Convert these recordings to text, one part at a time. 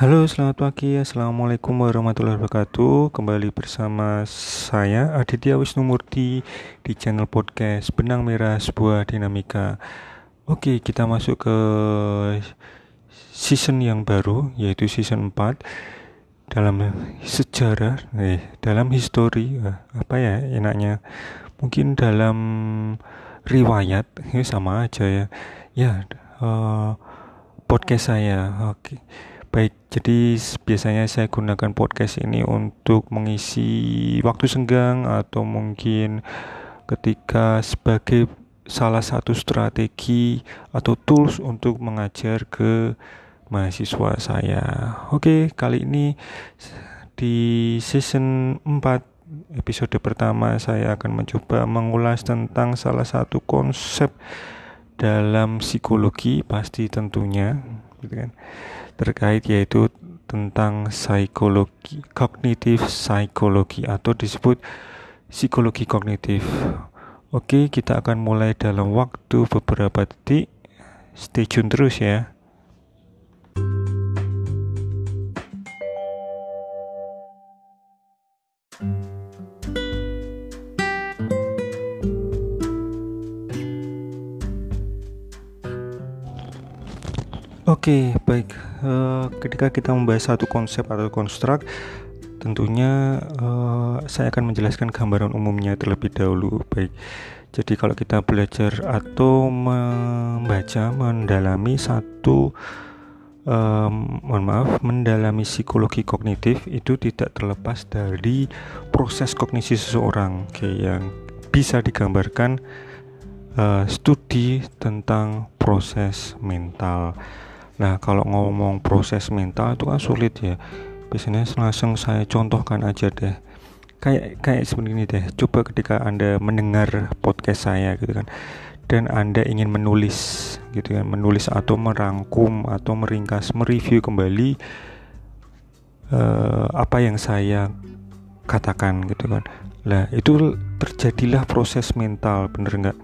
Halo, selamat pagi. Assalamualaikum warahmatullahi wabarakatuh. Kembali bersama saya Aditya Wisnumurti di channel podcast Benang Merah Sebuah Dinamika. Oke, kita masuk ke season yang baru yaitu season 4 dalam sejarah eh dalam histori eh, apa ya enaknya mungkin dalam riwayat ini sama aja ya ya uh, podcast saya oke okay. Baik, jadi biasanya saya gunakan podcast ini untuk mengisi waktu senggang atau mungkin ketika sebagai salah satu strategi atau tools untuk mengajar ke mahasiswa saya. Oke, kali ini di season 4 episode pertama saya akan mencoba mengulas tentang salah satu konsep dalam psikologi pasti tentunya gitu kan terkait yaitu tentang psikologi kognitif psikologi atau disebut psikologi kognitif. Oke, kita akan mulai dalam waktu beberapa detik. Stay tune terus ya. Oke, baik. Uh, ketika kita membahas satu konsep atau konstruk, tentunya uh, saya akan menjelaskan gambaran umumnya terlebih dahulu. Baik. Jadi kalau kita belajar atau membaca, mendalami satu um, mohon maaf, mendalami psikologi kognitif itu tidak terlepas dari proses kognisi seseorang, oke, yang bisa digambarkan uh, studi tentang proses mental. Nah, kalau ngomong proses mental itu kan sulit ya. Biasanya langsung saya contohkan aja deh. Kayak kayak seperti ini deh. Coba ketika Anda mendengar podcast saya gitu kan dan Anda ingin menulis gitu kan, menulis atau merangkum atau meringkas, mereview kembali uh, apa yang saya katakan gitu kan. Lah, itu terjadilah proses mental, bener nggak?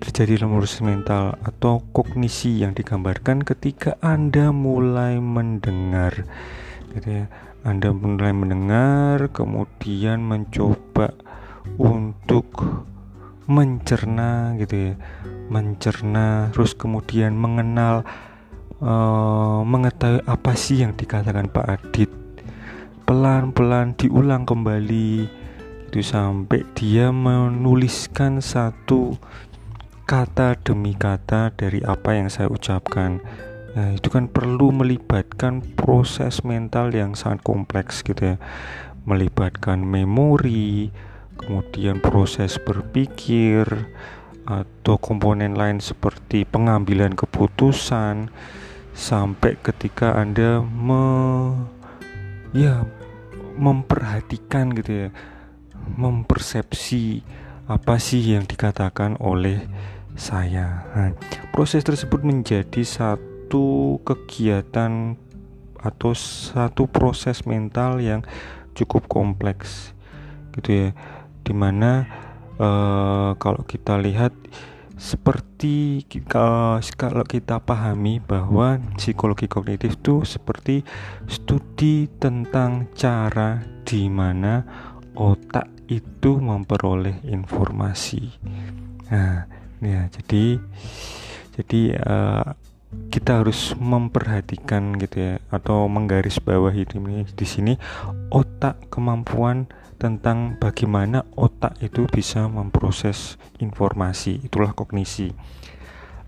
Terjadi proses mental atau kognisi yang digambarkan ketika Anda mulai mendengar gitu ya. Anda mulai mendengar kemudian mencoba untuk mencerna gitu ya. Mencerna terus kemudian mengenal uh, mengetahui apa sih yang dikatakan Pak Adit. Pelan-pelan diulang kembali itu sampai dia menuliskan satu kata demi kata dari apa yang saya ucapkan. Nah, itu kan perlu melibatkan proses mental yang sangat kompleks gitu ya. Melibatkan memori, kemudian proses berpikir atau komponen lain seperti pengambilan keputusan sampai ketika Anda me ya memperhatikan gitu ya, mempersepsi apa sih yang dikatakan oleh saya. Nah, proses tersebut menjadi satu kegiatan atau satu proses mental yang cukup kompleks, gitu ya. Di mana uh, kalau kita lihat seperti kalau kita pahami bahwa psikologi kognitif itu seperti studi tentang cara di mana otak itu memperoleh informasi. Nah, ya jadi jadi uh, kita harus memperhatikan gitu ya atau menggaris bawah ini di sini otak kemampuan tentang bagaimana otak itu bisa memproses informasi itulah kognisi.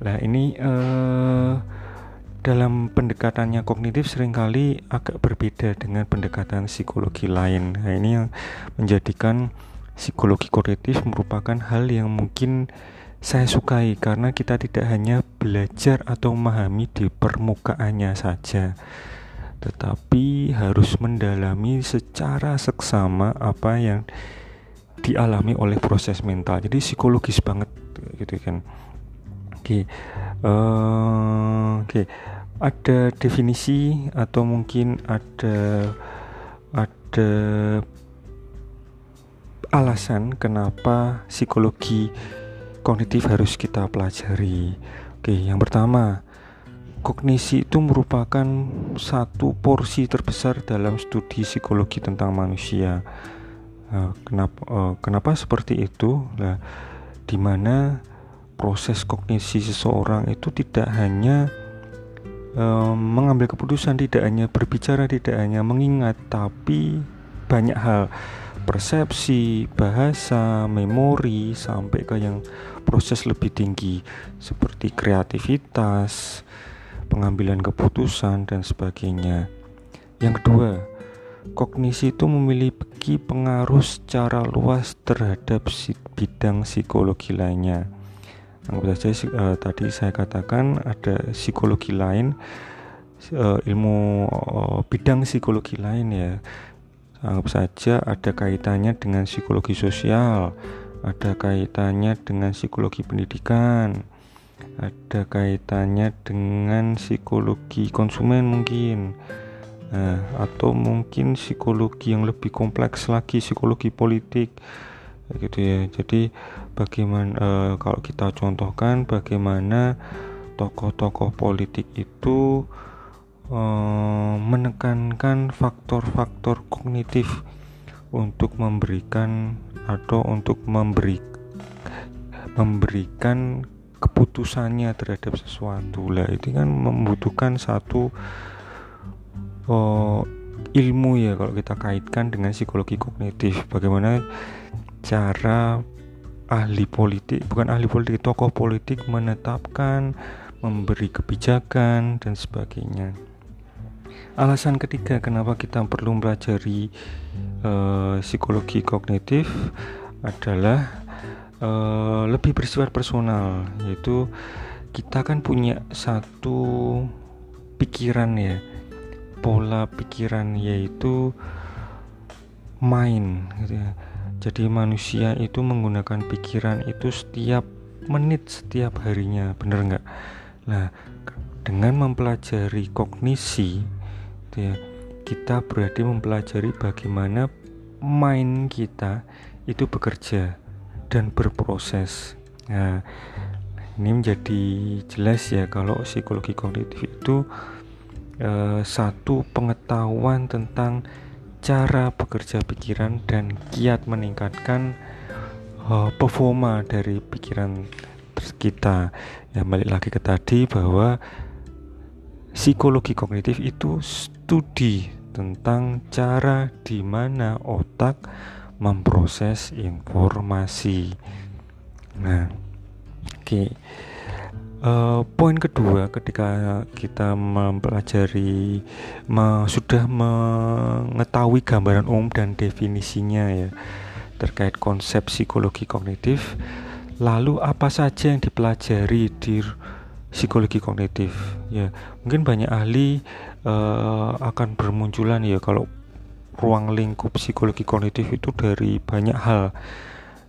Nah ini uh, dalam pendekatannya kognitif sering kali agak berbeda dengan pendekatan psikologi lain. Nah ini yang menjadikan psikologi kognitif merupakan hal yang mungkin saya sukai karena kita tidak hanya belajar atau memahami di permukaannya saja, tetapi harus mendalami secara seksama apa yang dialami oleh proses mental. Jadi psikologis banget gitu kan. Oke, uh, oke, ada definisi atau mungkin ada ada alasan kenapa psikologi kognitif harus kita pelajari. Oke, yang pertama, kognisi itu merupakan satu porsi terbesar dalam studi psikologi tentang manusia. Uh, kenapa uh, kenapa seperti itu? Nah, di mana proses kognisi seseorang itu tidak hanya um, mengambil keputusan, tidak hanya berbicara, tidak hanya mengingat, tapi banyak hal persepsi, bahasa, memori sampai ke yang proses lebih tinggi seperti kreativitas, pengambilan keputusan dan sebagainya. Yang kedua, kognisi itu memiliki pengaruh secara luas terhadap bidang psikologi lainnya. Anggap saja uh, tadi saya katakan ada psikologi lain, uh, ilmu uh, bidang psikologi lain ya. Anggap saja ada kaitannya dengan psikologi sosial, ada kaitannya dengan psikologi pendidikan, ada kaitannya dengan psikologi konsumen mungkin. Nah, atau mungkin psikologi yang lebih kompleks lagi, psikologi politik gitu ya jadi bagaimana e, kalau kita contohkan bagaimana tokoh-tokoh politik itu e, menekankan faktor-faktor kognitif untuk memberikan atau untuk memberi memberikan keputusannya terhadap sesuatu. Lah itu kan membutuhkan satu oh, ilmu ya kalau kita kaitkan dengan psikologi kognitif. Bagaimana cara ahli politik bukan ahli politik tokoh politik menetapkan memberi kebijakan dan sebagainya alasan ketiga kenapa kita perlu mempelajari uh, psikologi kognitif adalah uh, lebih bersifat personal. Yaitu kita kan punya satu pikiran ya pola pikiran yaitu main gitu ya. Jadi manusia itu menggunakan pikiran itu setiap menit setiap harinya, bener nggak? Nah, dengan mempelajari kognisi, ya, kita berarti mempelajari bagaimana mind kita itu bekerja dan berproses. Nah, ini menjadi jelas ya kalau psikologi kognitif itu eh, satu pengetahuan tentang cara bekerja pikiran dan kiat meningkatkan uh, performa dari pikiran kita. Ya balik lagi ke tadi bahwa psikologi kognitif itu studi tentang cara di mana otak memproses informasi. Nah, oke. Okay. Uh, poin kedua ketika kita mempelajari me, sudah mengetahui gambaran umum dan definisinya ya terkait konsep psikologi kognitif lalu apa saja yang dipelajari di psikologi kognitif. Ya mungkin banyak ahli uh, akan bermunculan ya kalau ruang lingkup psikologi kognitif itu dari banyak hal.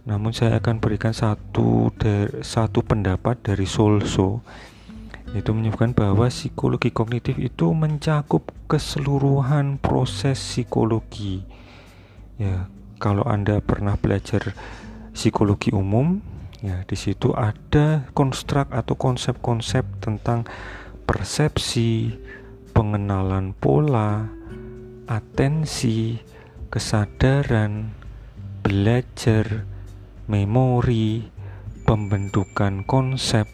Namun saya akan berikan satu dari, satu pendapat dari Solso itu menyebutkan bahwa psikologi kognitif itu mencakup keseluruhan proses psikologi. Ya, kalau Anda pernah belajar psikologi umum, ya di situ ada konstruk atau konsep-konsep tentang persepsi, pengenalan pola, atensi, kesadaran, belajar, memori, pembentukan konsep,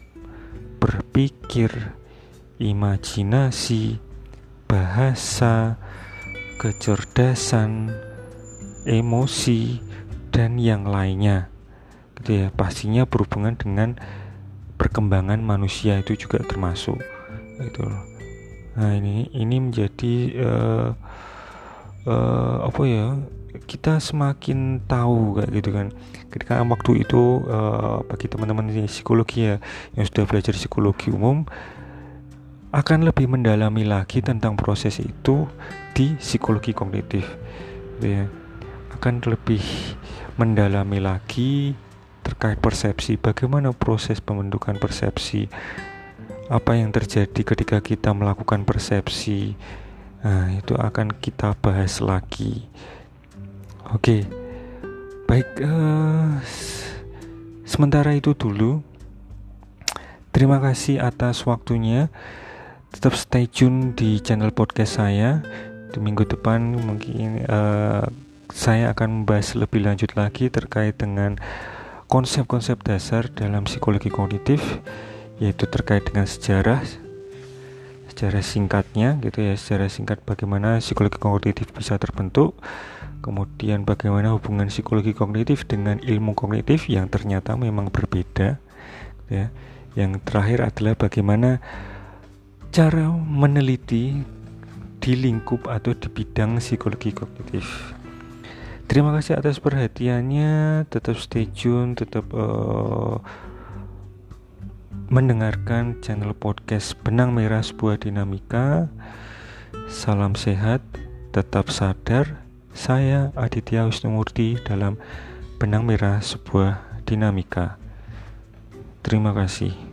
berpikir, imajinasi, bahasa, kecerdasan, emosi, dan yang lainnya. Gitu ya, pastinya berhubungan dengan perkembangan manusia itu juga termasuk. Itu. Nah ini ini menjadi uh, uh, apa ya? kita semakin tahu kayak gitu kan ketika waktu itu uh, bagi teman-teman psikologi ya yang sudah belajar psikologi umum akan lebih mendalami lagi tentang proses itu di psikologi kognitif ya akan lebih mendalami lagi terkait persepsi bagaimana proses pembentukan persepsi apa yang terjadi ketika kita melakukan persepsi nah itu akan kita bahas lagi Oke, baik. Uh, sementara itu dulu. Terima kasih atas waktunya. tetap stay tune di channel podcast saya di minggu depan mungkin uh, saya akan membahas lebih lanjut lagi terkait dengan konsep-konsep dasar dalam psikologi kognitif yaitu terkait dengan sejarah sejarah singkatnya gitu ya sejarah singkat bagaimana psikologi kognitif bisa terbentuk kemudian bagaimana hubungan psikologi kognitif dengan ilmu kognitif yang ternyata memang berbeda ya. Yang terakhir adalah bagaimana cara meneliti di lingkup atau di bidang psikologi kognitif terima kasih atas perhatiannya tetap stay tune tetap uh, mendengarkan channel podcast Benang Merah Sebuah Dinamika. Salam sehat, tetap sadar. Saya Aditya Wisnumurti dalam Benang Merah Sebuah Dinamika. Terima kasih.